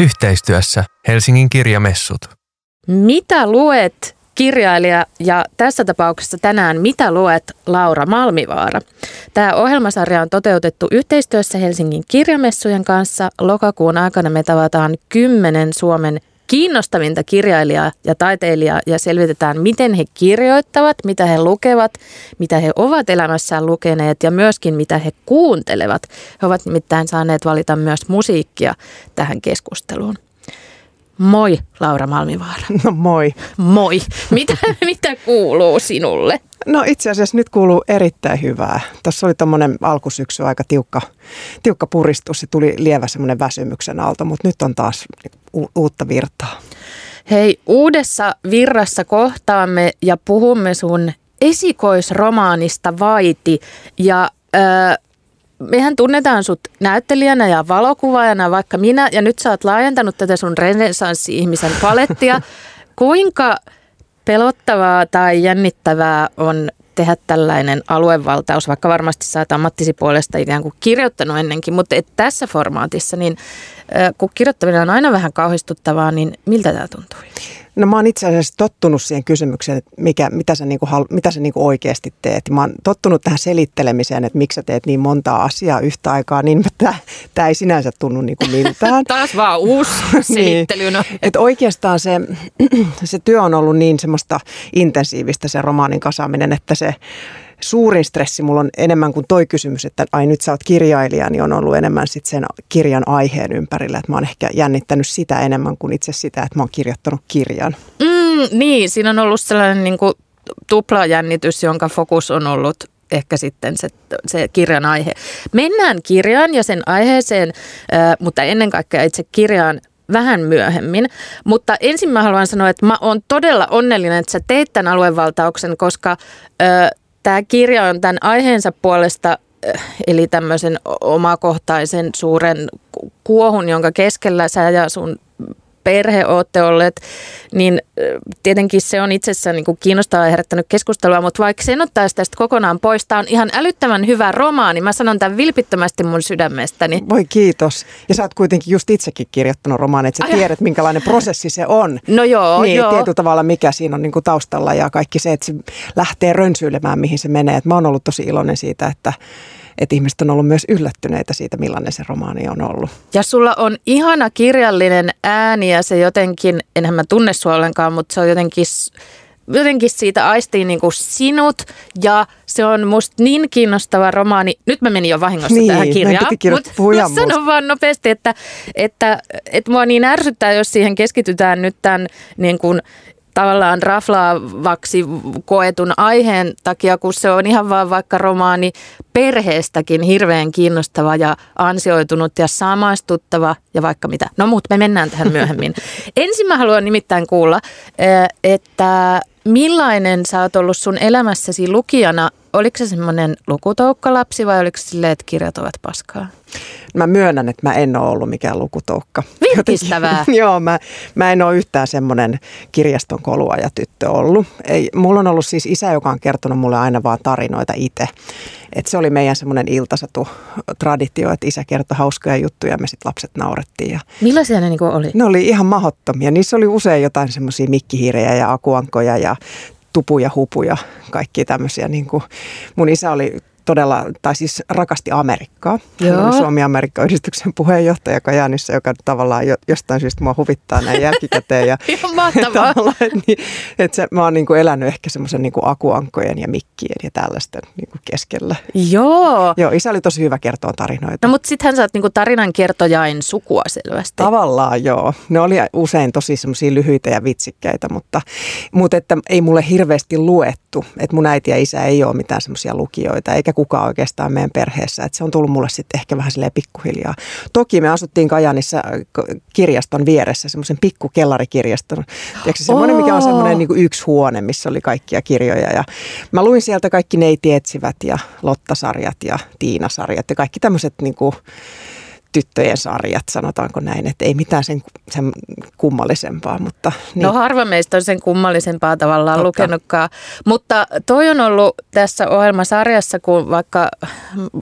Yhteistyössä Helsingin kirjamessut. Mitä luet kirjailija ja tässä tapauksessa tänään Mitä luet Laura Malmivaara. Tämä ohjelmasarja on toteutettu yhteistyössä Helsingin kirjamessujen kanssa. Lokakuun aikana me tavataan kymmenen Suomen kiinnostavinta kirjailijaa ja taiteilijaa ja selvitetään, miten he kirjoittavat, mitä he lukevat, mitä he ovat elämässään lukeneet ja myöskin mitä he kuuntelevat. He ovat nimittäin saaneet valita myös musiikkia tähän keskusteluun. Moi Laura Malmivaara. No moi. Moi. Mitä, mitä kuuluu sinulle? No itse asiassa nyt kuuluu erittäin hyvää. Tuossa oli tuommoinen alkusyksy aika tiukka, tiukka puristus. Se tuli lievä semmoinen väsymyksen alto, mutta nyt on taas u- uutta virtaa. Hei, uudessa virrassa kohtaamme ja puhumme sun esikoisromaanista Vaiti. Ja äh, mehän tunnetaan sut näyttelijänä ja valokuvaajana, vaikka minä, ja nyt sä oot laajentanut tätä sun renesanssi-ihmisen palettia. Kuinka pelottavaa tai jännittävää on tehdä tällainen aluevaltaus, vaikka varmasti sä oot ammattisi puolesta ikään kuin kirjoittanut ennenkin, mutta et tässä formaatissa, niin kun kirjoittaminen on aina vähän kauhistuttavaa, niin miltä tämä tuntuu? No mä oon itse asiassa tottunut siihen kysymykseen, että mikä, mitä sä, niinku, mitä sä niinku oikeasti teet. Mä oon tottunut tähän selittelemiseen, että miksi sä teet niin montaa asiaa yhtä aikaa, niin tämä ei sinänsä tunnu niinku miltään. Taas vaan uusi selittely. niin. Että oikeastaan se, se työ on ollut niin semmoista intensiivistä se romaanin kasaaminen, että se suurin stressi mulla on enemmän kuin toi kysymys, että ai nyt sä oot kirjailija, niin on ollut enemmän sit sen kirjan aiheen ympärillä. Että mä oon ehkä jännittänyt sitä enemmän kuin itse sitä, että mä oon kirjoittanut kirjan. Mm, niin, siinä on ollut sellainen niin kuin tuplajännitys, jonka fokus on ollut ehkä sitten se, se kirjan aihe. Mennään kirjaan ja sen aiheeseen, mutta ennen kaikkea itse kirjaan vähän myöhemmin. Mutta ensin mä haluan sanoa, että mä oon todella onnellinen, että sä teet tämän aluevaltauksen, koska äh, Tämä kirja on tämän aiheensa puolesta eh, eli tämmöisen omakohtaisen suuren kuohun, jonka keskellä sä ja sun perhe olette olleet, niin tietenkin se on itsessään niin kiinnostavaa ja herättänyt keskustelua, mutta vaikka sen ottaisi tästä kokonaan pois, tämä on ihan älyttömän hyvä romaani. Mä sanon tämän vilpittömästi mun sydämestäni. Voi kiitos. Ja sä oot kuitenkin just itsekin kirjoittanut romaani, että sä Ai. tiedät, minkälainen prosessi se on. No joo, niin, joo. Tietyllä tavalla, mikä siinä on niin kuin taustalla ja kaikki se, että se lähtee rönsyilemään, mihin se menee. Et mä oon ollut tosi iloinen siitä, että että ihmiset on ollut myös yllättyneitä siitä, millainen se romaani on ollut. Ja sulla on ihana kirjallinen ääni ja se jotenkin, enhän mä tunne sua ollenkaan, mutta se on jotenkin jotenkin siitä aistiin niin kuin sinut ja se on musta niin kiinnostava romaani. Nyt mä menin jo vahingossa niin, tähän kirjaan, mutta sanon vaan nopeasti, että, että, että mua niin ärsyttää, jos siihen keskitytään nyt tämän niin kuin tavallaan raflaavaksi koetun aiheen takia, kun se on ihan vaan vaikka romaani perheestäkin hirveän kiinnostava ja ansioitunut ja samaistuttava ja vaikka mitä. No mutta me mennään tähän myöhemmin. Ensin mä haluan nimittäin kuulla, eh, että millainen sä oot ollut sun elämässäsi lukijana? Oliko se semmoinen lukutoukkkalapsi vai oliko se silleen, että kirjat ovat paskaa? Mä myönnän, että mä en ole ollut mikään lukutoukka. Virkistävää. Joo, mä, mä en ole yhtään semmoinen kirjaston kolua ja tyttö ollut. Ei, mulla on ollut siis isä, joka on kertonut mulle aina vaan tarinoita itse. Et se oli meidän semmoinen iltasatu traditio, että isä kertoi hauskoja juttuja ja me sitten lapset naurettiin. Ja Millaisia ne niinku oli? Ne oli ihan mahottomia. Niissä oli usein jotain semmoisia mikkihiirejä ja akuankoja ja tupuja, hupuja, kaikki tämmöisiä. Niin kuin mun isä oli todella, tai siis rakasti Amerikkaa. Joo. Suomi-Amerikka-yhdistyksen puheenjohtaja Kajaanissa, joka tavallaan jo, jostain syystä mua huvittaa näin jälkikäteen. Ja mahtavaa. niin, että se, mä oon niin kuin elänyt ehkä semmoisen niin akuankkojen ja mikkien ja tällaisten niin kuin keskellä. Joo. Joo, isä oli tosi hyvä kertoa tarinoita. No mutta sittenhän sä oot niin kuin tarinan kertojain sukua selvästi. Tavallaan joo. Ne oli usein tosi semmoisia lyhyitä ja vitsikkäitä, mutta, mutta että ei mulle hirveästi luettu. Että mun äiti ja isä ei ole mitään semmoisia lukijoita, eikä kukaan oikeastaan meidän perheessä. Että se on tullut mulle sitten ehkä vähän silleen pikkuhiljaa. Toki me asuttiin Kajanissa äh, kirjaston vieressä, semmoisen pikkukellarikirjaston. Tiedätkö, semmoinen, mikä on semmoinen niin yksi huone, missä oli kaikkia kirjoja. Ja mä luin sieltä kaikki Neiti etsivät ja Lottasarjat ja Tiinasarjat ja kaikki tämmöiset niin kuin, tyttöjen sarjat, sanotaanko näin, että ei mitään sen, sen kummallisempaa. Mutta, niin. No harva meistä on sen kummallisempaa tavallaan Totta. lukenutkaan, mutta toi on ollut tässä ohjelmasarjassa, kun vaikka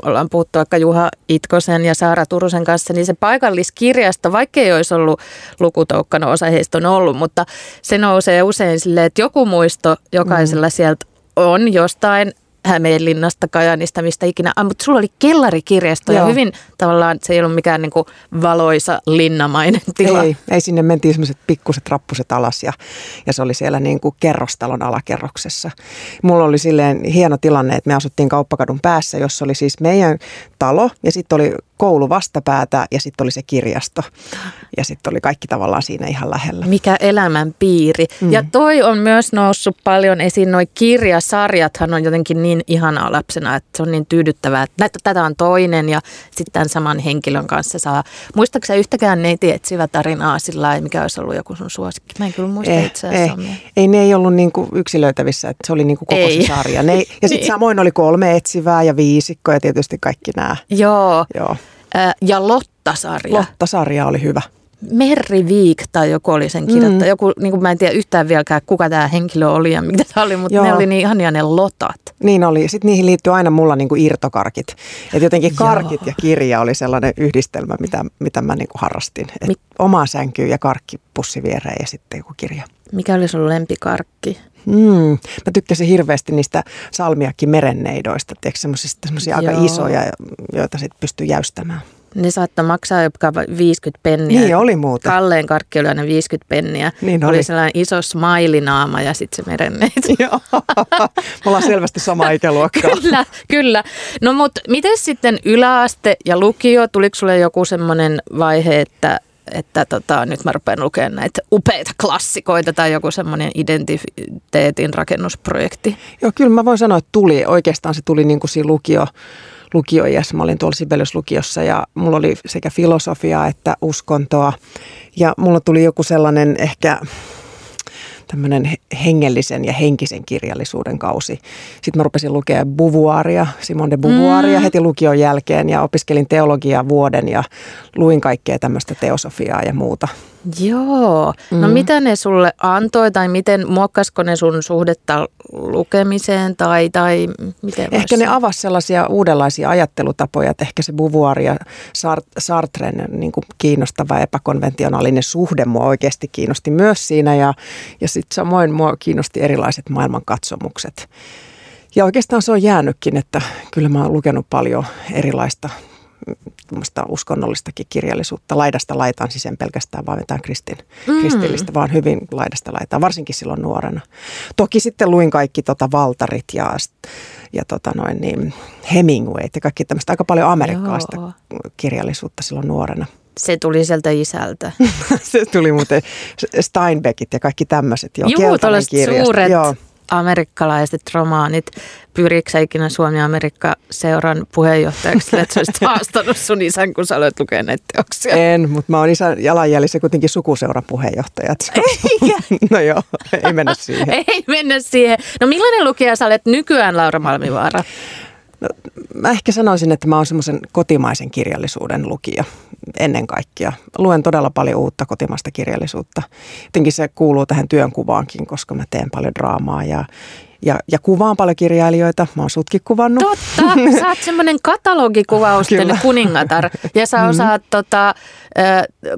ollaan puhuttu vaikka Juha Itkosen ja Saara Turusen kanssa, niin se paikalliskirjasto, vaikka ei olisi ollut lukutoukkana, osa heistä on ollut, mutta se nousee usein silleen, että joku muisto jokaisella mm. sieltä on jostain Hämeenlinnasta, Kajanista, mistä ikinä. Ah, mutta sulla oli kellarikirjasto Joo. ja hyvin tavallaan se ei ollut mikään niin kuin valoisa linnamainen tila. Ei, ei sinne mentiin semmoiset pikkuset rappuset alas ja, ja se oli siellä niin kuin kerrostalon alakerroksessa. Mulla oli silleen hieno tilanne, että me asuttiin kauppakadun päässä, jossa oli siis meidän talo ja sitten oli koulu vastapäätä ja sitten oli se kirjasto. Ja sitten oli kaikki tavallaan siinä ihan lähellä. Mikä elämän piiri. Mm. Ja toi on myös noussut paljon esiin, noi kirjasarjathan on jotenkin niin ihanaa lapsena, että se on niin tyydyttävää, että tätä on toinen ja sitten tämän saman henkilön kanssa saa. Muistaaksä yhtäkään neiti etsivä tarinaa sillä mikä olisi ollut joku sun suosikki? Mä en kyllä muista ei, itse asiassa. Ei, ei, ne ei ollut niin kuin yksilöitävissä, että se oli niin kuin koko ei. se sarja. Ne ei, ja sitten niin. samoin oli kolme etsivää ja viisikko ja tietysti kaikki nämä. Joo. Joo ja Lotta-sarja. Lotta-sarja oli hyvä. Merri Viik tai joku oli sen kirjoittaja. Mm. Joku, niin kuin mä en tiedä yhtään vieläkään, kuka tämä henkilö oli ja mitä tämä oli, mutta Joo. ne oli niin ihania ne lotat. Niin oli. Sitten niihin liittyy aina mulla niin kuin irtokarkit. Et jotenkin karkit Joo. ja kirja oli sellainen yhdistelmä, mitä, mitä mä niin kuin harrastin. Et Mit... Oma sänky ja karkkipussi viereen ja sitten joku kirja. Mikä oli sun lempikarkki? Mm, mä tykkäsin hirveästi niistä salmiakki merenneidoista, semmoisia aika isoja, joita sitten pystyy jäystämään. Ne saattaa maksaa jopa 50 penniä. Niin oli muuta. Kalleen karkki oli aina 50 penniä. Niin oli. oli sellainen iso smailinaama ja sitten se merenneet. Joo, me ollaan selvästi sama ikäluokka. kyllä, kyllä. No mutta miten sitten yläaste ja lukio? Tuliko sulle joku semmoinen vaihe, että että tota, nyt mä rupean lukemaan näitä upeita klassikoita tai joku semmoinen identiteetin rakennusprojekti? Joo, kyllä mä voin sanoa, että tuli. Oikeastaan se tuli niin kuin siinä lukio, lukioiässä. Mä olin tuolla Sibeliuslukiossa ja mulla oli sekä filosofiaa että uskontoa. Ja mulla tuli joku sellainen ehkä tämmöinen hengellisen ja henkisen kirjallisuuden kausi. Sitten mä rupesin lukea Beauvoiria, Simone de Beauvoiria mm. heti lukion jälkeen ja opiskelin teologiaa vuoden ja luin kaikkea tämmöistä teosofiaa ja muuta. Joo. No mm. mitä ne sulle antoi tai miten muokkasko ne sun suhdetta lukemiseen tai, tai miten Ehkä ne avasi sellaisia uudenlaisia ajattelutapoja, että ehkä se Beauvoir ja Sartren niin kuin kiinnostava epäkonventionaalinen suhde mua oikeasti kiinnosti myös siinä ja, ja sitten samoin mua kiinnosti erilaiset maailmankatsomukset. Ja oikeastaan se on jäänytkin, että kyllä mä oon lukenut paljon erilaista uskonnollistakin kirjallisuutta laidasta laitaan, siis en pelkästään vaan mitään kristin, mm. kristillistä, vaan hyvin laidasta laitaan, varsinkin silloin nuorena. Toki sitten luin kaikki tota Valtarit ja, ja tota noin niin, Hemingway ja kaikki tämmöistä aika paljon amerikkalaista Joo. kirjallisuutta silloin nuorena. Se tuli sieltä isältä. se tuli muuten Steinbeckit ja kaikki tämmöiset. Joo, Juu, suuret Joo amerikkalaiset romaanit. Pyritkö ikinä Suomi-Amerikka-seuran puheenjohtajaksi, että sä olisit haastanut sun isän, kun sä olet lukenut näitä teoksia? En, mutta mä oon isän jalanjäljissä kuitenkin sukuseuran puheenjohtaja. no joo, ei mennä siihen. ei mennä siihen. No millainen lukija sä olet nykyään, Laura Malmivaara? No, mä ehkä sanoisin, että mä oon semmoisen kotimaisen kirjallisuuden lukija ennen kaikkea. Luen todella paljon uutta kotimaista kirjallisuutta. Jotenkin se kuuluu tähän työnkuvaankin, koska mä teen paljon draamaa ja, ja, ja kuvaan paljon kirjailijoita. Mä oon sutkin kuvannut. Totta, sä oot semmoinen katalogikuvausten kuningatar ja sä mm-hmm. osaat mm. tota,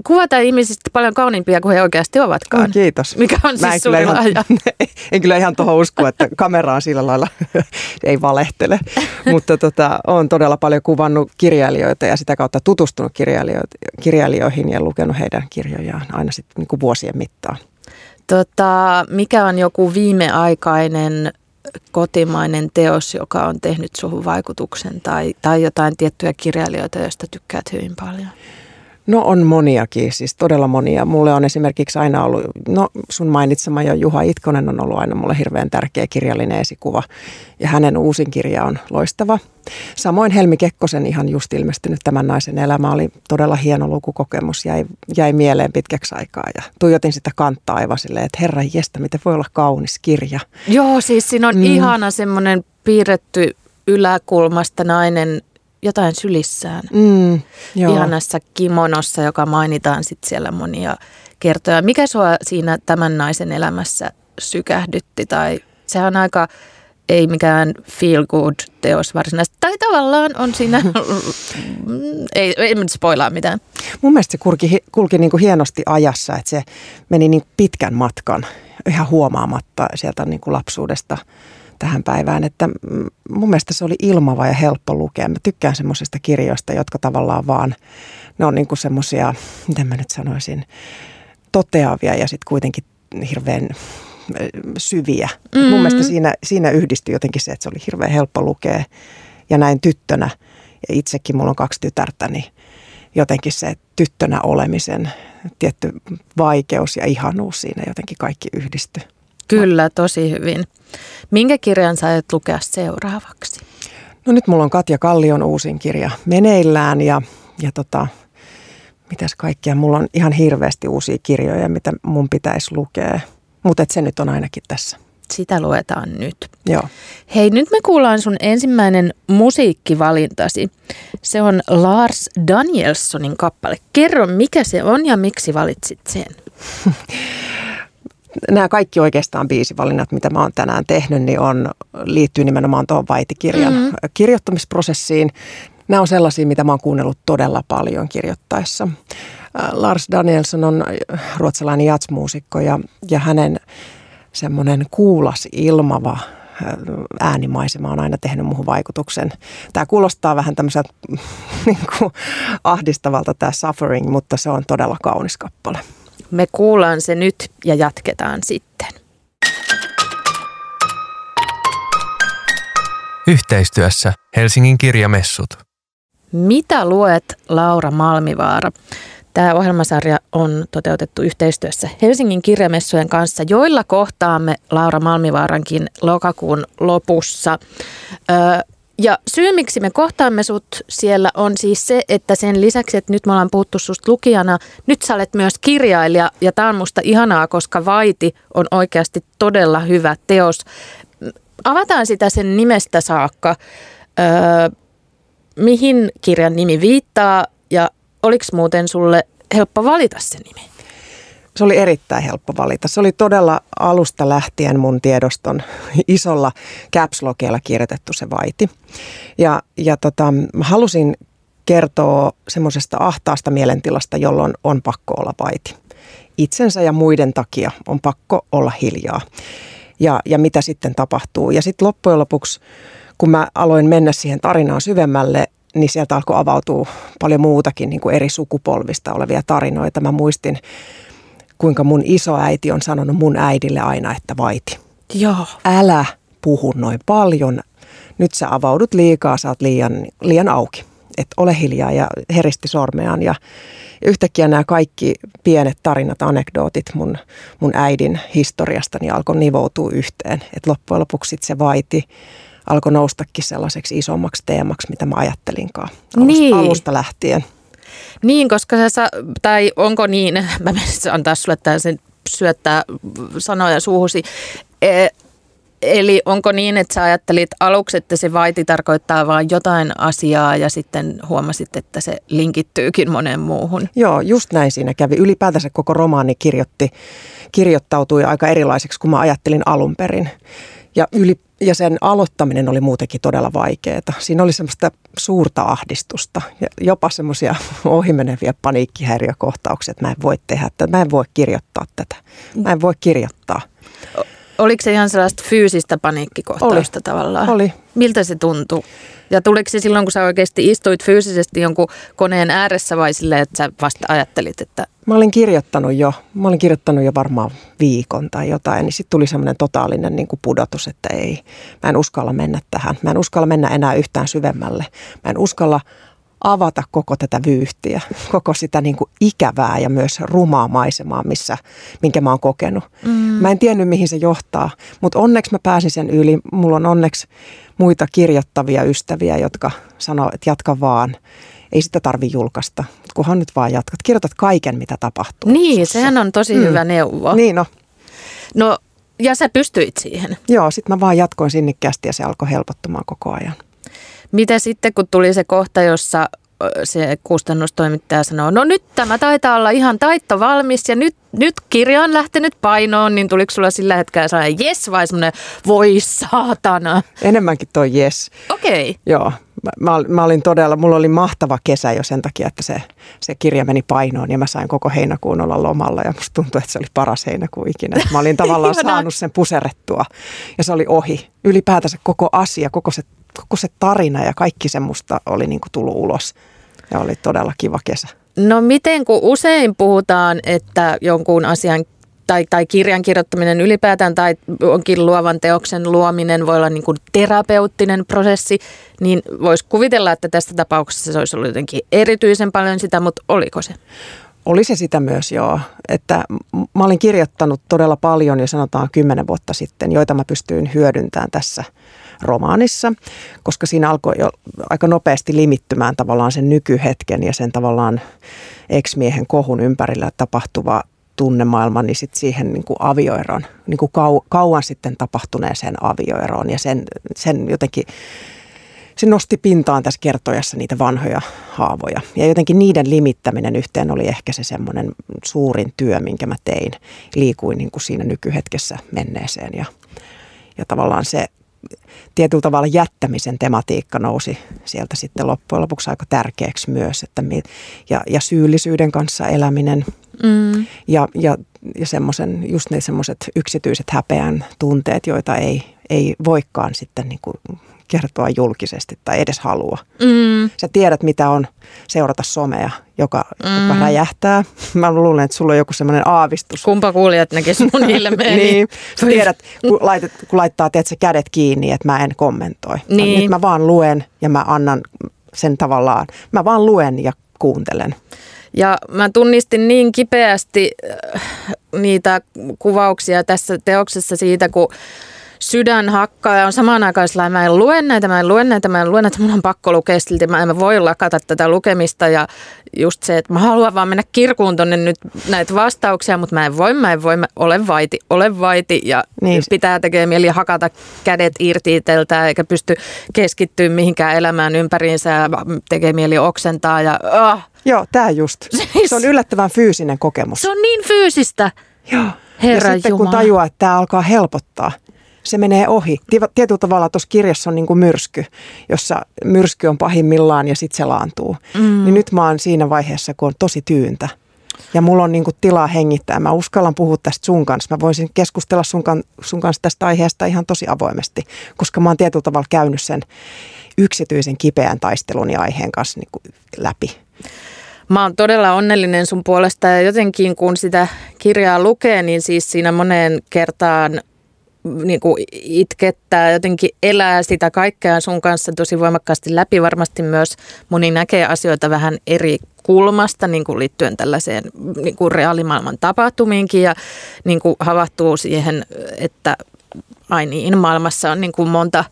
kuvata ihmisistä paljon kauniimpia kuin he oikeasti ovatkaan. Mm, kiitos. Mikä on Mä siis suuri lahja. En kyllä ihan tuohon usko, että kamera on sillä lailla, ei valehtele. Mutta tota, on todella paljon kuvannut kirjailijoita ja sitä kautta tutustunut kirjailijoihin ja lukenut heidän kirjojaan aina sitten niin vuosien mittaan. Tota, mikä on joku viimeaikainen kotimainen teos, joka on tehnyt suhun vaikutuksen tai, tai jotain tiettyjä kirjailijoita, joista tykkäät hyvin paljon? No on moniakin, siis todella monia. Mulle on esimerkiksi aina ollut, no sun mainitsema jo Juha Itkonen on ollut aina mulle hirveän tärkeä kirjallinen esikuva. Ja hänen uusin kirja on loistava. Samoin Helmi Kekkosen ihan just ilmestynyt Tämän naisen elämä oli todella hieno lukukokemus, jäi, jäi mieleen pitkäksi aikaa. Ja tuijotin sitä kantaa aivan silleen, että herra jestä, miten voi olla kaunis kirja. Joo, siis siinä on mm. ihana semmoinen piirretty yläkulmasta nainen jotain sylissään. Mm, joo. Ihanassa kimonossa, joka mainitaan sitten siellä monia kertoja. Mikä sua siinä tämän naisen elämässä sykähdytti tai sehän on aika ei mikään feel good teos varsinaisesti. Tai tavallaan on siinä, ei, ei nyt spoilaa mitään. Mun mielestä se kulki, kulki niin kuin hienosti ajassa, että se meni niin pitkän matkan ihan huomaamatta sieltä niin kuin lapsuudesta tähän päivään. Että mun mielestä se oli ilmava ja helppo lukea. Mä tykkään semmoisista kirjoista, jotka tavallaan vaan, ne on niin kuin semmoisia, miten mä nyt sanoisin, toteavia ja sitten kuitenkin hirveän syviä. Mm-hmm. Mun mielestä siinä, siinä yhdistyi jotenkin se, että se oli hirveän helppo lukea. Ja näin tyttönä, ja itsekin mulla on kaksi tytärtä, niin jotenkin se tyttönä olemisen tietty vaikeus ja ihanuus siinä jotenkin kaikki yhdistyi. Kyllä, tosi hyvin. Minkä kirjan sä aiot lukea seuraavaksi? No nyt mulla on Katja Kallion uusin kirja meneillään ja, ja tota, mitäs kaikkea. Mulla on ihan hirveästi uusia kirjoja, mitä mun pitäisi lukea. Mutta se nyt on ainakin tässä. Sitä luetaan nyt. Joo. Hei, nyt me kuullaan sun ensimmäinen musiikkivalintasi. Se on Lars Danielssonin kappale. Kerro, mikä se on ja miksi valitsit sen? Nämä kaikki oikeastaan biisivalinnat, mitä mä oon tänään tehnyt, niin on, liittyy nimenomaan tuohon Vaitikirjan mm-hmm. kirjoittamisprosessiin. Nämä on sellaisia, mitä mä oon kuunnellut todella paljon kirjoittaessa. Äh, Lars Danielsson on ruotsalainen jatsmuusikko ja, ja hänen semmoinen kuulas ilmava äh, äänimaisema on aina tehnyt muuhun vaikutuksen. Tämä kuulostaa vähän tämmöiseltä niin kuin ahdistavalta tämä Suffering, mutta se on todella kaunis kappale. Me kuullaan se nyt ja jatketaan sitten. Yhteistyössä Helsingin kirjamessut. Mitä luet, Laura Malmivaara? Tämä ohjelmasarja on toteutettu yhteistyössä Helsingin kirjamessujen kanssa, joilla kohtaamme Laura Malmivaarankin lokakuun lopussa. Ja syy, miksi me kohtaamme sut siellä on siis se, että sen lisäksi, että nyt me ollaan puhuttu susta lukijana, nyt sä olet myös kirjailija ja tämä on musta ihanaa, koska Vaiti on oikeasti todella hyvä teos. Avataan sitä sen nimestä saakka. mihin kirjan nimi viittaa ja oliko muuten sulle helppo valita se nimi? Se oli erittäin helppo valita. Se oli todella alusta lähtien mun tiedoston isolla caps kirjoitettu se vaiti. Ja, ja tota, halusin kertoa semmoisesta ahtaasta mielentilasta, jolloin on pakko olla vaiti. Itsensä ja muiden takia on pakko olla hiljaa. Ja, ja mitä sitten tapahtuu. Ja sitten loppujen lopuksi, kun mä aloin mennä siihen tarinaan syvemmälle, niin sieltä alkoi avautua paljon muutakin niin kuin eri sukupolvista olevia tarinoita. Mä muistin, kuinka mun isoäiti on sanonut mun äidille aina, että vaiti. Joo. Älä puhu noin paljon. Nyt sä avaudut liikaa, sä oot liian, liian auki. Että ole hiljaa ja heristi sormeaan. Ja yhtäkkiä nämä kaikki pienet tarinat, anekdootit mun, mun äidin historiastani alkoi nivoutua yhteen. Että loppujen lopuksi se vaiti alkoi noustakin sellaiseksi isommaksi teemaksi, mitä mä ajattelinkaan alusta, niin. alusta lähtien. Niin, koska sä, tai onko niin, mä menisin antaa sulle sen syöttää sanoja suuhusi, e, Eli onko niin, että sä ajattelit aluksi, että se vaiti tarkoittaa vain jotain asiaa ja sitten huomasit, että se linkittyykin moneen muuhun? Joo, just näin siinä kävi. Ylipäätänsä koko romaani kirjoitti, kirjoittautui aika erilaiseksi kuin mä ajattelin alun perin. Ja, yli, ja sen aloittaminen oli muutenkin todella vaikeaa. Siinä oli semmoista suurta ahdistusta ja jopa semmoisia ohimeneviä paniikkihäiriökohtauksia, että mä en voi tehdä tätä, mä en voi kirjoittaa tätä, mä en voi kirjoittaa. Oliko se ihan sellaista fyysistä paniikkikohtausta oli. tavallaan? Oli. Miltä se tuntui? Ja tuliko se silloin, kun sä oikeasti istuit fyysisesti jonkun koneen ääressä vai silleen, että sä vasta ajattelit, että... Mä olin kirjoittanut jo, mä olin kirjoittanut jo varmaan viikon tai jotain, niin sitten tuli semmoinen totaalinen niin kuin pudotus, että ei, mä en uskalla mennä tähän. Mä en uskalla mennä enää yhtään syvemmälle. Mä en uskalla avata koko tätä vyyhtiä, koko sitä niin kuin ikävää ja myös rumaa maisemaa, missä, minkä mä oon kokenut. Mm. Mä en tiennyt, mihin se johtaa, mutta onneksi mä pääsin sen yli. Mulla on onneksi muita kirjoittavia ystäviä, jotka sanoo, että jatka vaan. Ei sitä tarvi julkaista, kunhan nyt vaan jatkat. Kirjoitat kaiken, mitä tapahtuu. Niin, sussa. sehän on tosi mm. hyvä neuvo. Niin no. No, ja sä pystyit siihen. Joo, sitten mä vaan jatkoin sinnikkäästi ja se alkoi helpottumaan koko ajan. Mitä sitten, kun tuli se kohta, jossa se kustannustoimittaja sanoo, no nyt tämä taitaa olla ihan taitto valmis ja nyt, nyt kirja on lähtenyt painoon, niin tuliko sulla sillä hetkellä sellainen yes vai semmoinen voi saatana? Enemmänkin toi yes. Okei. Okay. Joo, mä, mä olin todella, mulla oli mahtava kesä jo sen takia, että se, se kirja meni painoon ja mä sain koko heinäkuun olla lomalla ja musta tuntui, että se oli paras heinäkuu ikinä. Mä olin tavallaan saanut sen puserettua ja se oli ohi. Ylipäätänsä koko asia, koko se, koko se tarina ja kaikki semmoista oli niin kuin tullut ulos ja oli todella kiva kesä. No miten, kun usein puhutaan, että jonkun asian tai, tai kirjan kirjoittaminen ylipäätään tai onkin luovan teoksen luominen voi olla niin kuin terapeuttinen prosessi, niin voisi kuvitella, että tässä tapauksessa se olisi ollut jotenkin erityisen paljon sitä, mutta oliko se? Oli se sitä myös, joo. Että mä olin kirjoittanut todella paljon jo sanotaan kymmenen vuotta sitten, joita mä pystyin hyödyntämään tässä romaanissa, koska siinä alkoi jo aika nopeasti limittymään tavallaan sen nykyhetken ja sen tavallaan ex-miehen kohun ympärillä tapahtuva tunnemaailma, niin sit siihen niin kuin avioeron, niin kuin kau, kauan sitten tapahtuneeseen avioeroon ja sen, sen jotenkin se nosti pintaan tässä kertojassa niitä vanhoja haavoja. Ja jotenkin niiden limittäminen yhteen oli ehkä se semmoinen suurin työ, minkä mä tein. Liikuin niin kuin siinä nykyhetkessä menneeseen ja, ja tavallaan se tietyllä tavalla jättämisen tematiikka nousi sieltä sitten loppujen lopuksi aika tärkeäksi myös. Että me, ja, ja syyllisyyden kanssa eläminen mm. ja, ja, ja semmoisen, just ne semmoiset yksityiset häpeän tunteet, joita ei, ei voikaan sitten niin kuin kertoa julkisesti tai edes halua. Mm. Sä tiedät, mitä on seurata somea, joka, mm. joka räjähtää. Mä luulen, että sulla on joku semmoinen aavistus. Kumpa kuulijat näkis mun ilmeeni. niin, sä tiedät, kun, laitat, kun laittaa teet se kädet kiinni, että mä en kommentoi. Niin. Nyt mä vaan luen ja mä annan sen tavallaan. Mä vaan luen ja kuuntelen. Ja mä tunnistin niin kipeästi äh, niitä kuvauksia tässä teoksessa siitä, kun sydän hakkaa ja on samaan aikaan sillä mä en lue näitä, mä en lue näitä, mä en lue näitä, mun on pakko lukea silti, mä en voi lakata tätä lukemista ja just se, että mä haluan vaan mennä kirkuun tonne nyt näitä vastauksia, mutta mä en voi, mä en voi, mä olen vaiti, olen vaiti ja niin. pitää tekee mieli hakata kädet irti itseltä eikä pysty keskittyä mihinkään elämään ympäriinsä ja tekee mieli oksentaa ja oh. Joo, tämä just. Siis, se on yllättävän fyysinen kokemus. Se on niin fyysistä. Joo. Herra ja sitten Jumala. kun tajuaa, että tämä alkaa helpottaa, se menee ohi. Tietyllä tavalla tuossa kirjassa on niin kuin myrsky, jossa myrsky on pahimmillaan ja sitten se laantuu. Mm. Niin nyt mä oon siinä vaiheessa, kun on tosi tyyntä. Ja mulla on niin kuin tilaa hengittää. Mä uskallan puhua tästä sun kanssa. Mä voisin keskustella sun, kan, sun kanssa tästä aiheesta ihan tosi avoimesti, koska mä oon tietyllä tavalla käynyt sen yksityisen kipeän taistelun ja aiheen kanssa niin kuin läpi. Mä oon todella onnellinen sun puolesta ja jotenkin kun sitä kirjaa lukee, niin siis siinä moneen kertaan niin kuin itkettää, jotenkin elää sitä kaikkea sun kanssa tosi voimakkaasti läpi. Varmasti myös moni näkee asioita vähän eri kulmasta niin kuin liittyen tällaiseen niin kuin reaalimaailman tapahtumiinkin ja niin kuin havahtuu siihen, että ai niin, maailmassa on niin kuin monta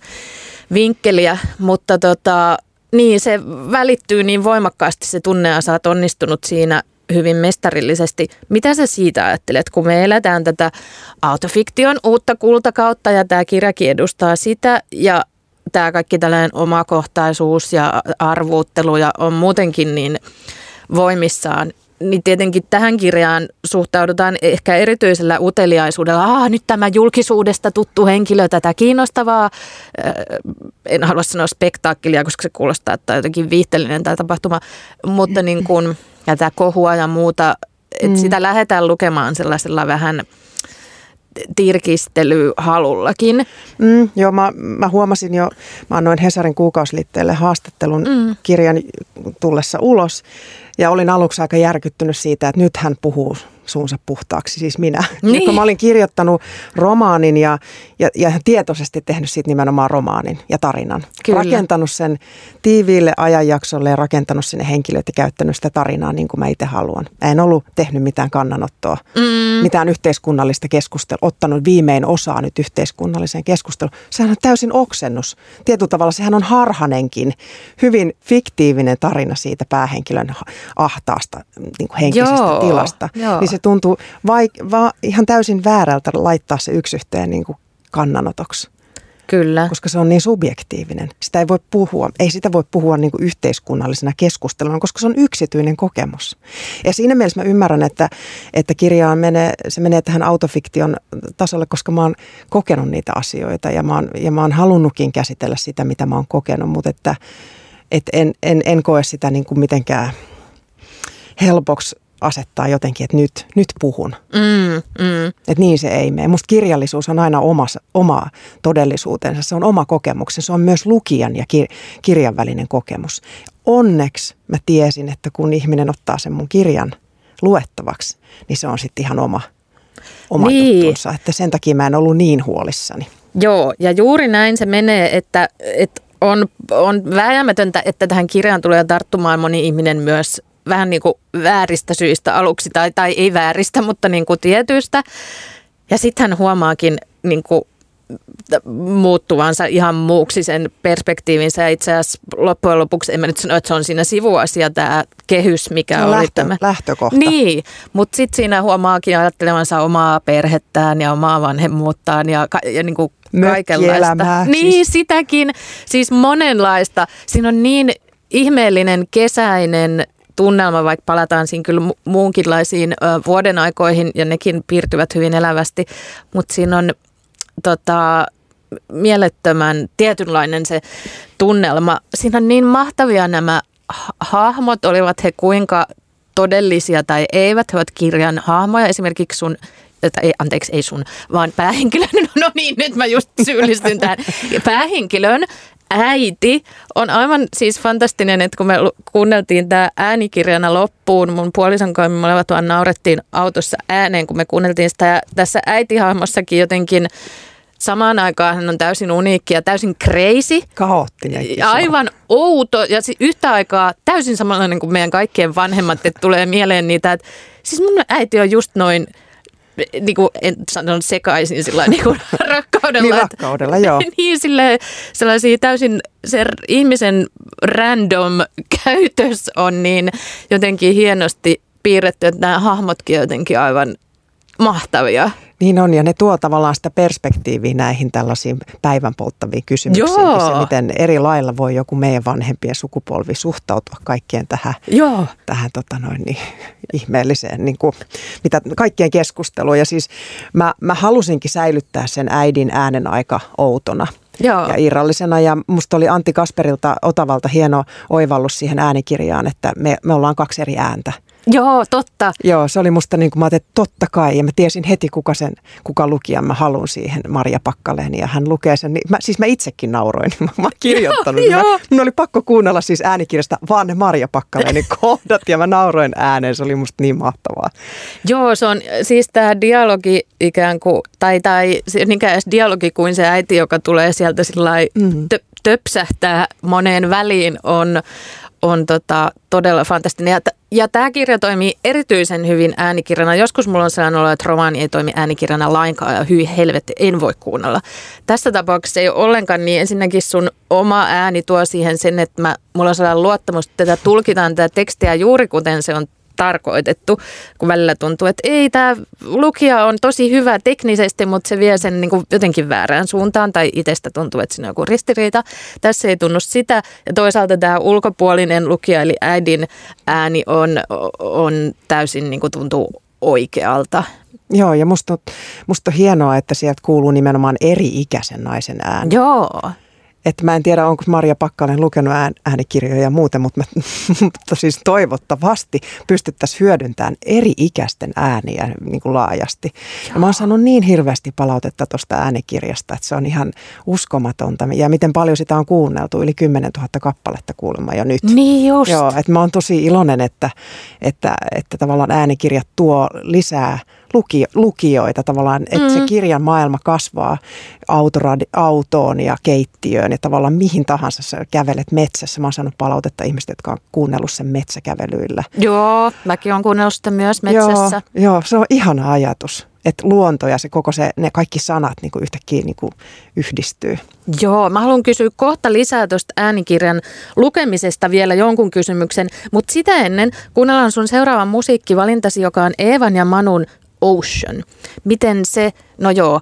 vinkkeliä, mutta tota, niin se välittyy niin voimakkaasti se tunne ja sä oot onnistunut siinä hyvin mestarillisesti. Mitä sä siitä ajattelet, kun me eletään tätä autofiktion uutta kultakautta ja tämä kirjakin edustaa sitä ja tämä kaikki tällainen omakohtaisuus ja arvuuttelu ja on muutenkin niin voimissaan, niin tietenkin tähän kirjaan suhtaudutaan ehkä erityisellä uteliaisuudella. Ah, nyt tämä julkisuudesta tuttu henkilö, tätä kiinnostavaa, en halua sanoa spektaakkelia, koska se kuulostaa, että on jotenkin viihteellinen tämä tapahtuma, mutta niin kuin ja tämä kohua ja muuta, että mm. sitä lähdetään lukemaan sellaisella vähän tirkistelyhalullakin. Mm, joo, mä, mä huomasin jo, mä annoin Hesarin kuukausiliitteelle haastattelun mm. kirjan tullessa ulos ja olin aluksi aika järkyttynyt siitä, että nyt hän puhuu suunsa puhtaaksi, siis minä. Niin. Kun mä olin kirjoittanut romaanin ja, ja, ja tietoisesti tehnyt siitä nimenomaan romaanin ja tarinan. Kyllä. Rakentanut sen tiiviille ajanjaksolle ja rakentanut sinne henkilöt ja käyttänyt sitä tarinaa niin kuin mä itse haluan. Mä en ollut tehnyt mitään kannanottoa, mm. mitään yhteiskunnallista keskustelua, ottanut viimein osaa nyt yhteiskunnalliseen keskusteluun. Sehän on täysin oksennus. Tietyllä tavalla sehän on harhanenkin, hyvin fiktiivinen tarina siitä päähenkilön ahtaasta niin kuin henkisestä Joo. tilasta. Joo. Niin se se tuntuu vaik- va- ihan täysin väärältä laittaa se yksi yhteen niin kuin kannanotoksi. Kyllä. koska se on niin subjektiivinen. Sitä ei voi puhua, ei sitä voi puhua niin kuin yhteiskunnallisena keskusteluna, koska se on yksityinen kokemus. Ja siinä mielessä mä ymmärrän, että, että kirjaan menee, se menee tähän autofiktion tasolle, koska mä oon kokenut niitä asioita ja mä oon, ja mä oon halunnutkin käsitellä sitä, mitä mä oon kokenut, mutta että, että en, en, en koe sitä niin kuin mitenkään helpoksi asettaa jotenkin, että nyt, nyt puhun. Mm, mm. Että niin se ei mene. Musta kirjallisuus on aina oma, oma todellisuutensa, se on oma kokemuksensa, se on myös lukijan ja kir, kirjan välinen kokemus. Onneksi mä tiesin, että kun ihminen ottaa sen mun kirjan luettavaksi, niin se on sitten ihan oma, oma Niin. juttunsa. Että sen takia mä en ollut niin huolissani. Joo, ja juuri näin se menee, että, että on, on vääjäämätöntä, että tähän kirjaan tulee tarttumaan moni ihminen myös vähän niin kuin vääristä syistä aluksi, tai, tai ei vääristä, mutta niin kuin tietyistä. Ja sitten hän huomaakin niin kuin muuttuvansa ihan muuksi sen perspektiivinsä. Ja itse asiassa loppujen lopuksi, en mä nyt sano, että se on siinä sivuasia tämä kehys, mikä oli lähtö, tämä. lähtökohta. Niin, mutta sitten siinä huomaakin ajattelevansa omaa perhettään ja omaa vanhemmuuttaan ja, ka- ja niinku kaikenlaista. Mökkielämää, Niin, siis. sitäkin. Siis monenlaista. Siinä on niin ihmeellinen kesäinen tunnelma, vaikka palataan siinä kyllä mu- muunkinlaisiin vuoden aikoihin ja nekin piirtyvät hyvin elävästi, mutta siinä on tota, mielettömän tietynlainen se tunnelma. Siinä on niin mahtavia nämä ha- hahmot, olivat he kuinka todellisia tai eivät, he ovat kirjan hahmoja. Esimerkiksi sun tai ei, anteeksi, ei sun, vaan päähenkilön, no niin, nyt mä just syyllistyn tähän. Päähenkilön äiti on aivan siis fantastinen, että kun me kuunneltiin tämä äänikirjana loppuun, mun puolison kanssa me molemmat vaan naurettiin autossa ääneen, kun me kuunneltiin sitä. Ja tässä äitihahmossakin jotenkin samaan aikaan hän on täysin uniikki ja täysin crazy. Kaoottinen. Ja Aivan outo ja si- yhtä aikaa täysin samanlainen kuin meidän kaikkien vanhemmat, että tulee mieleen niitä, että siis mun äiti on just noin, niin kuin en sanon sekaisin sillä niin kuin rakkaudella. Niin että- rakkaudella, joo. niin sille, sellaisia täysin se ihmisen random käytös on niin jotenkin hienosti piirretty, että nämä hahmotkin jotenkin aivan mahtavia. Niin on, ja ne tuo tavallaan sitä perspektiiviä näihin tällaisiin päivän polttaviin kysymyksiin. Joo. Se, miten eri lailla voi joku meidän vanhempien sukupolvi suhtautua kaikkien tähän, Joo. tähän tota noin, niin, ihmeelliseen, niin kuin, mitä kaikkien keskusteluun. Ja siis mä, mä halusinkin säilyttää sen äidin äänen aika outona. Joo. Ja irrallisena ja musta oli Antti Kasperilta Otavalta hieno oivallus siihen äänikirjaan, että me, me ollaan kaksi eri ääntä. Joo, totta. Joo, se oli musta niin kuin mä ajattelin, että totta kai. Ja mä tiesin heti, kuka, sen, kuka lukijan mä haluan siihen, Maria Pakkaleen. Ja hän lukee sen. Niin mä, siis mä itsekin nauroin. Mä, mä oon kirjoittanut. Joo, Mä, mun oli pakko kuunnella siis äänikirjasta vaan ne Maria Pakkaleenin kohdat. Ja mä nauroin ääneen. Se oli musta niin mahtavaa. Joo, se on siis tämä dialogi ikään kuin, tai, tai ikään edes dialogi kuin se äiti, joka tulee sieltä sillä mm. tö, töpsähtää moneen väliin, on, on tota, todella fantastinen. Ja, t- ja tämä kirja toimii erityisen hyvin äänikirjana. Joskus mulla on sellainen olo, että romaani ei toimi äänikirjana lainkaan ja hyi helvetti, en voi kuunnella. Tässä tapauksessa ei ole ollenkaan niin. Ensinnäkin sun oma ääni tuo siihen sen, että mä, mulla on sellainen luottamus, että tätä tulkitaan tätä tekstiä juuri kuten se on tarkoitettu, kun välillä tuntuu, että ei, tämä lukija on tosi hyvä teknisesti, mutta se vie sen niin kuin jotenkin väärään suuntaan tai itsestä tuntuu, että siinä on joku ristiriita. Tässä ei tunnu sitä ja toisaalta tämä ulkopuolinen lukija eli äidin ääni on, on täysin niin kuin tuntuu oikealta. Joo, ja musta, musta on hienoa, että sieltä kuuluu nimenomaan eri-ikäisen naisen ääni. Joo. Että mä en tiedä, onko Maria Pakkanen lukenut ään, äänikirjoja ja muuten, mutta, mä, mutta siis toivottavasti pystyttäisiin hyödyntämään eri-ikäisten ääniä niin kuin laajasti. Ja mä oon saanut niin hirveästi palautetta tuosta äänikirjasta, että se on ihan uskomatonta. Ja miten paljon sitä on kuunneltu, yli 10 000 kappaletta kuulemma jo nyt. Niin just. Joo, että mä oon tosi iloinen, että, että, että tavallaan äänikirjat tuo lisää luki, lukijoita tavallaan, että mm. se kirjan maailma kasvaa autoradi, autoon ja keittiöön ja tavallaan mihin tahansa sä kävelet metsässä. Mä oon saanut palautetta ihmistä, jotka on kuunnellut sen metsäkävelyillä. Joo, mäkin olen kuunnellut sitä myös metsässä. Joo, joo, se on ihana ajatus, että luonto ja se koko se, ne kaikki sanat niin kuin yhtäkkiä niin kuin yhdistyy. Joo, mä haluan kysyä kohta lisää tuosta äänikirjan lukemisesta vielä jonkun kysymyksen, mutta sitä ennen kuunnellaan sun seuraavan musiikkivalintasi, joka on Eevan ja Manun Ocean. Miten se, no joo,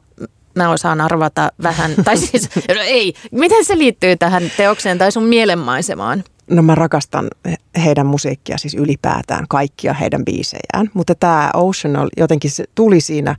mä osaan arvata vähän. tai siis, no ei, miten se liittyy tähän teokseen tai sun mielenmaisemaan? No mä rakastan heidän musiikkia siis ylipäätään, kaikkia heidän biisejään. Mutta tämä Ocean oli, jotenkin se tuli siinä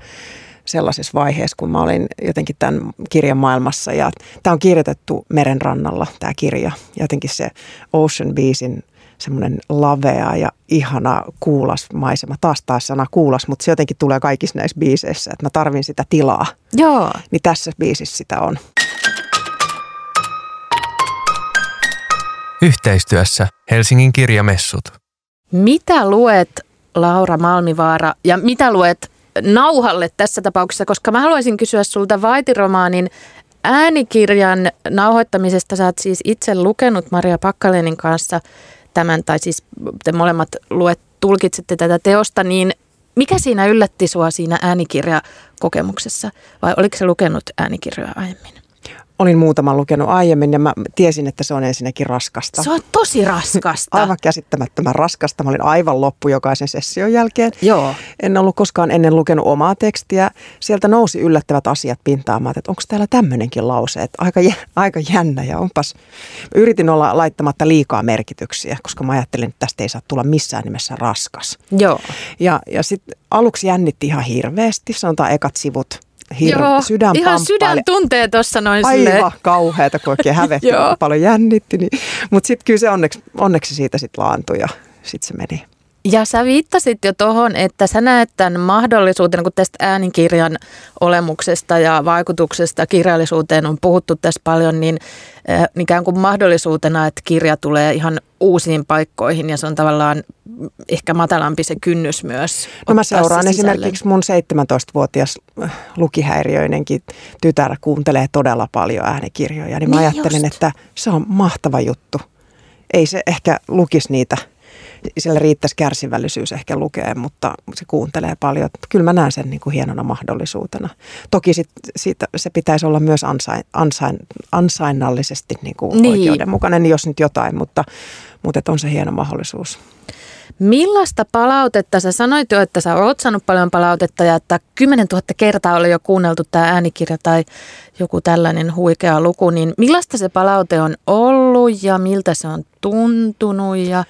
sellaisessa vaiheessa, kun mä olin jotenkin tämän kirjan maailmassa. Ja tämä on kirjoitettu merenrannalla, tämä kirja. Jotenkin se Ocean biisin semmoinen lavea ja ihana kuulas maisema. Taas taas sana kuulas, mutta se jotenkin tulee kaikissa näissä biiseissä, että mä tarvin sitä tilaa. Joo. Niin tässä biisissä sitä on. Yhteistyössä Helsingin kirjamessut. Mitä luet Laura Malmivaara ja mitä luet nauhalle tässä tapauksessa, koska mä haluaisin kysyä sulta Vaitiromaanin äänikirjan nauhoittamisesta. Sä oot siis itse lukenut Maria Pakkalenin kanssa tämän, tai siis te molemmat luet, tulkitsette tätä teosta, niin mikä siinä yllätti sua siinä äänikirjakokemuksessa? Vai oliko se lukenut äänikirjoja aiemmin? Olin muutaman lukenut aiemmin ja mä tiesin, että se on ensinnäkin raskasta. Se on tosi raskasta. Aivan käsittämättömän raskasta. Mä olin aivan loppu jokaisen session jälkeen. Joo. En ollut koskaan ennen lukenut omaa tekstiä. Sieltä nousi yllättävät asiat pintaamaan, että onko täällä tämmöinenkin lause. Että aika, aika jännä ja onpas. Yritin olla laittamatta liikaa merkityksiä, koska mä ajattelin, että tästä ei saa tulla missään nimessä raskas. Joo. Ja, ja sitten aluksi jännitti ihan hirveästi, sanotaan ekat sivut hir- Joo, sydän ihan sydän tuntee tuossa noin Aivan silleen. kauheata, kun oikein hävetti, paljon jännitti. Niin. Mutta sitten kyllä se onneksi, onneksi siitä sitten laantui ja sitten se meni. Ja sä viittasit jo tuohon, että sä näet tämän mahdollisuutena, kun tästä äänikirjan olemuksesta ja vaikutuksesta kirjallisuuteen on puhuttu tässä paljon, niin äh, ikään kuin mahdollisuutena, että kirja tulee ihan uusiin paikkoihin ja se on tavallaan ehkä matalampi se kynnys myös. No mä se seuraan sisälle. esimerkiksi mun 17-vuotias äh, lukihäiriöinenkin tytär kuuntelee todella paljon äänikirjoja, niin mä Niin ajattelin, just. että se on mahtava juttu. Ei se ehkä lukisi niitä, sillä riittäisi kärsivällisyys ehkä lukee, mutta se kuuntelee paljon. Kyllä mä näen sen niin kuin hienona mahdollisuutena. Toki sit, siitä, se pitäisi olla myös ansain, ansain, ansainnallisesti niin kuin niin. oikeudenmukainen, jos nyt jotain, mutta, mutta et on se hieno mahdollisuus. Millaista palautetta, sä sanoit jo, että sä oot saanut paljon palautetta ja että 10 000 kertaa oli jo kuunneltu tämä äänikirja tai joku tällainen huikea luku, niin millaista se palaute on ollut ja miltä se on tuntunut ja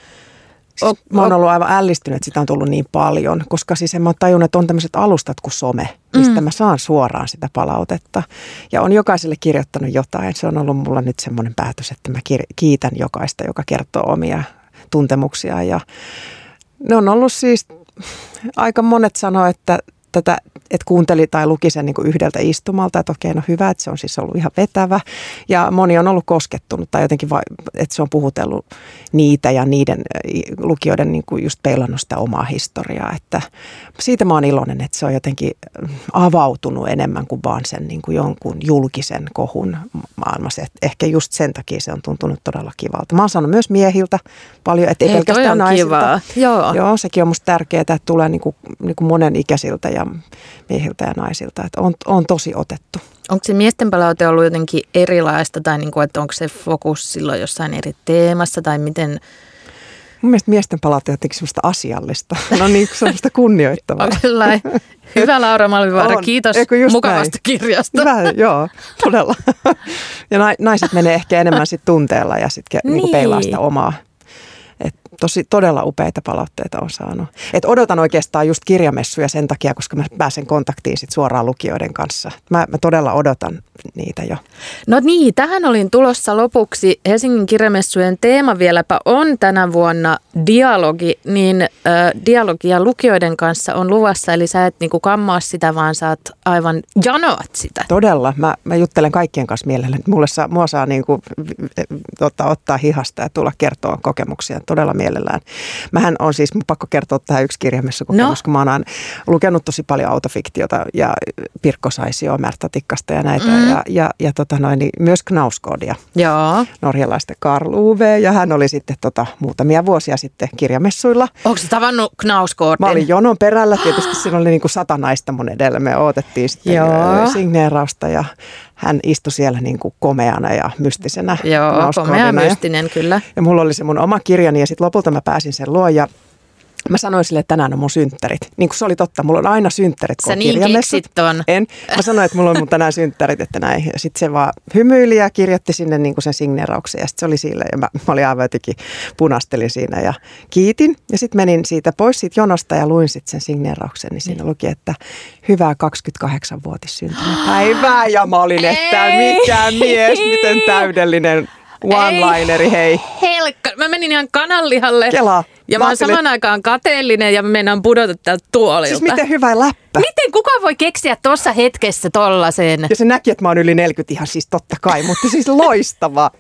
Siis mä oon ollut aivan ällistynyt, että sitä on tullut niin paljon, koska siis en mä oon tajunnut, että on tämmöiset alustat kuin some, mistä Mm. mä saan suoraan sitä palautetta. Ja on jokaiselle kirjoittanut jotain. Se on ollut mulla nyt semmoinen päätös, että mä kiitän jokaista, joka kertoo omia tuntemuksia. Ja ne on ollut siis, aika monet sanoo, että tätä, että kuunteli tai luki sen niin kuin yhdeltä istumalta, että okei, no hyvä, että se on siis ollut ihan vetävä. Ja moni on ollut koskettunut tai jotenkin, va- että se on puhutellut niitä ja niiden lukijoiden niin kuin just peilannut sitä omaa historiaa. Että siitä mä oon iloinen, että se on jotenkin äh, avautunut enemmän kuin vaan sen niin kuin jonkun julkisen kohun maailmassa. Et ehkä just sen takia se on tuntunut todella kivalta. Mä oon saanut myös miehiltä paljon, ettei Hei, toi pelkästään naisilta. kivaa. Joo. Joo, sekin on musta tärkeää, että tulee niinku, niinku monen ikäisiltä ja miehiltä ja naisilta. Että on, on tosi otettu. Onko se miesten palaute ollut jotenkin erilaista tai niin kuin, että onko se fokus silloin jossain eri teemassa tai miten, Mun mielestä miesten palaute on jotenkin semmoista asiallista. No niin, semmoista kunnioittavaa. onko sellainen hyvä Laura Malmivaara, On. kiitos mukavasta näin? kirjasta. Hyvä, joo, todella. Ja nai- naiset menee ehkä enemmän sit tunteella ja sitten Niin. niinku peilaa sitä omaa. Tosi todella upeita palautteita on saanut. Et odotan oikeastaan just kirjamessuja sen takia, koska mä pääsen kontaktiin sit suoraan lukijoiden kanssa. Mä, mä todella odotan niitä jo. No niin, tähän olin tulossa lopuksi. Helsingin kirjamessujen teema vieläpä on tänä vuonna dialogi, niin äh, dialogia lukijoiden kanssa on luvassa, eli sä et niinku kammaa sitä, vaan saat aivan janoat sitä. Todella. Mä, mä juttelen kaikkien kanssa mielelläni. Mulle saa, mua saa niinku, tota, ottaa hihasta ja tulla kertoa kokemuksia todella mielellään. Mähän on siis, mun pakko kertoa tähän yksi kirjamessa kokemus, No. kun mä oon lukenut tosi paljon autofiktiota ja Pirkko Saisio, Märta Tikkasta ja näitä. Mm. Ja, ja, ja tota noin, niin myös Knauskoodia, Joo. norjalaista Karl Uwe. Ja hän oli sitten tota, muutamia vuosia sitten kirjamessuilla. Onko se tavannut Knauskoortin? Mä olin jonon perällä, tietysti siinä oli niin kuin sata naista mun edellä. Me odotettiin sitten Joo. signeerausta ja hän istui siellä niin kuin komeana ja mystisenä. Joo, komea ja- mystinen kyllä. ja mulla oli se mun oma kirjani ja sitten lopulta mä pääsin sen luo ja Mä sanoin sille, että tänään on mun synttärit. Niin kuin se oli totta, mulla on aina synttärit, kun Sä niin keksit ton. En. Mä sanoin, että mulla on mun tänään synttärit, että näin. Ja sitten se vaan hymyili ja kirjoitti sinne niin kuin sen signeerauksen. Ja sitten se oli sillä ja mä, mä olin aivan jotenkin punastelin siinä ja kiitin. Ja sitten menin siitä pois siitä jonosta ja luin sitten sen signeerauksen. Niin siinä luki, että hyvää 28-vuotis syntymäpäivää. Ja mä olin, että Ei. mikä mies, miten täydellinen one-lineri, hei. Helkka. Mä menin ihan kananlihalle. Kelaa. Ja Mä mä oon saman aikaan kateellinen ja me mennään pudota täältä tuolilta. Siis miten hyvä läppä. Miten kukaan voi keksiä tuossa hetkessä tollasen? Ja se näki, että mä oon yli 40 ihan siis totta kai, mutta siis loistava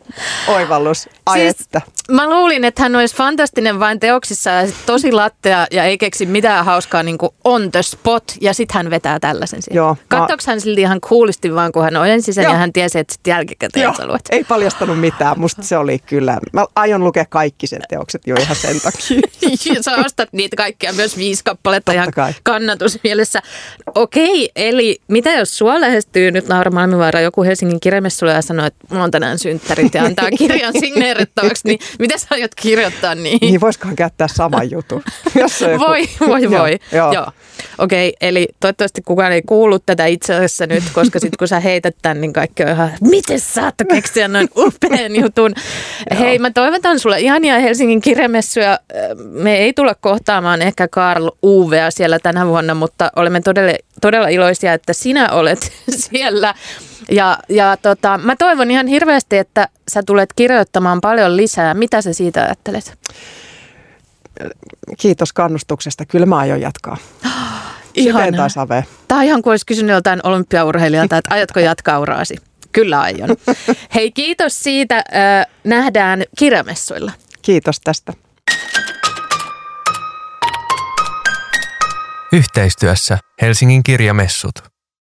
oivallus. Ai siis, että. Mä luulin, että hän olisi fantastinen vain teoksissa ja sit tosi lattea ja ei keksi mitään hauskaa niin kuin on the spot ja sitten hän vetää tällaisen siihen. Joo, mä- Katsoks hän silti ihan coolisti vaan, kun hän ojensi sen Joo. ja hän tiesi, että sitten jälkikäteen Joo, luet. ei paljastanut mitään. Musta se oli kyllä. Mä aion lukea kaikki sen teokset jo ihan sen takia. Sä ostat niitä kaikkia myös viisi kappaletta ihan kai. kannatusmielessä. Okei, eli mitä jos sua lähestyy nyt Laura Malmivaara joku Helsingin kirjamessuilla ja sanoo, että mulla on tänään synttärit ja antaa kirjan signeerittäväksi, niin mitä sä aiot kirjoittaa niihin? niin voisikohan käyttää saman jutun. Jos joku- Voi, voi, voi. Joo. Joo. Okei, eli toivottavasti kukaan ei kuullut tätä itse asiassa nyt, koska sitten kun sä heität tämän, niin kaikki on ihan, miten saatte keksiä noin upean jutun. Hei, mä toivotan sulle ihania Helsingin kirjamessuja. Me ei tulla kohtaamaan ehkä Karl Uvea siellä tänä vuonna, mutta olemme todella, todella iloisia, että sinä olet siellä. Ja, ja tota, mä toivon ihan hirveästi, että sä tulet kirjoittamaan paljon lisää. Mitä sä siitä ajattelet? Kiitos kannustuksesta. Kyllä mä aion jatkaa. Siteen Ihanaa. tai save. Tämä on ihan kuin olisi kysynyt joltain olympiaurheilijalta, että aiotko jatkaa uraasi? Kyllä aion. Hei, kiitos siitä. Äh, Nähdään kirjamessuilla. Kiitos tästä. Yhteistyössä Helsingin kirjamessut.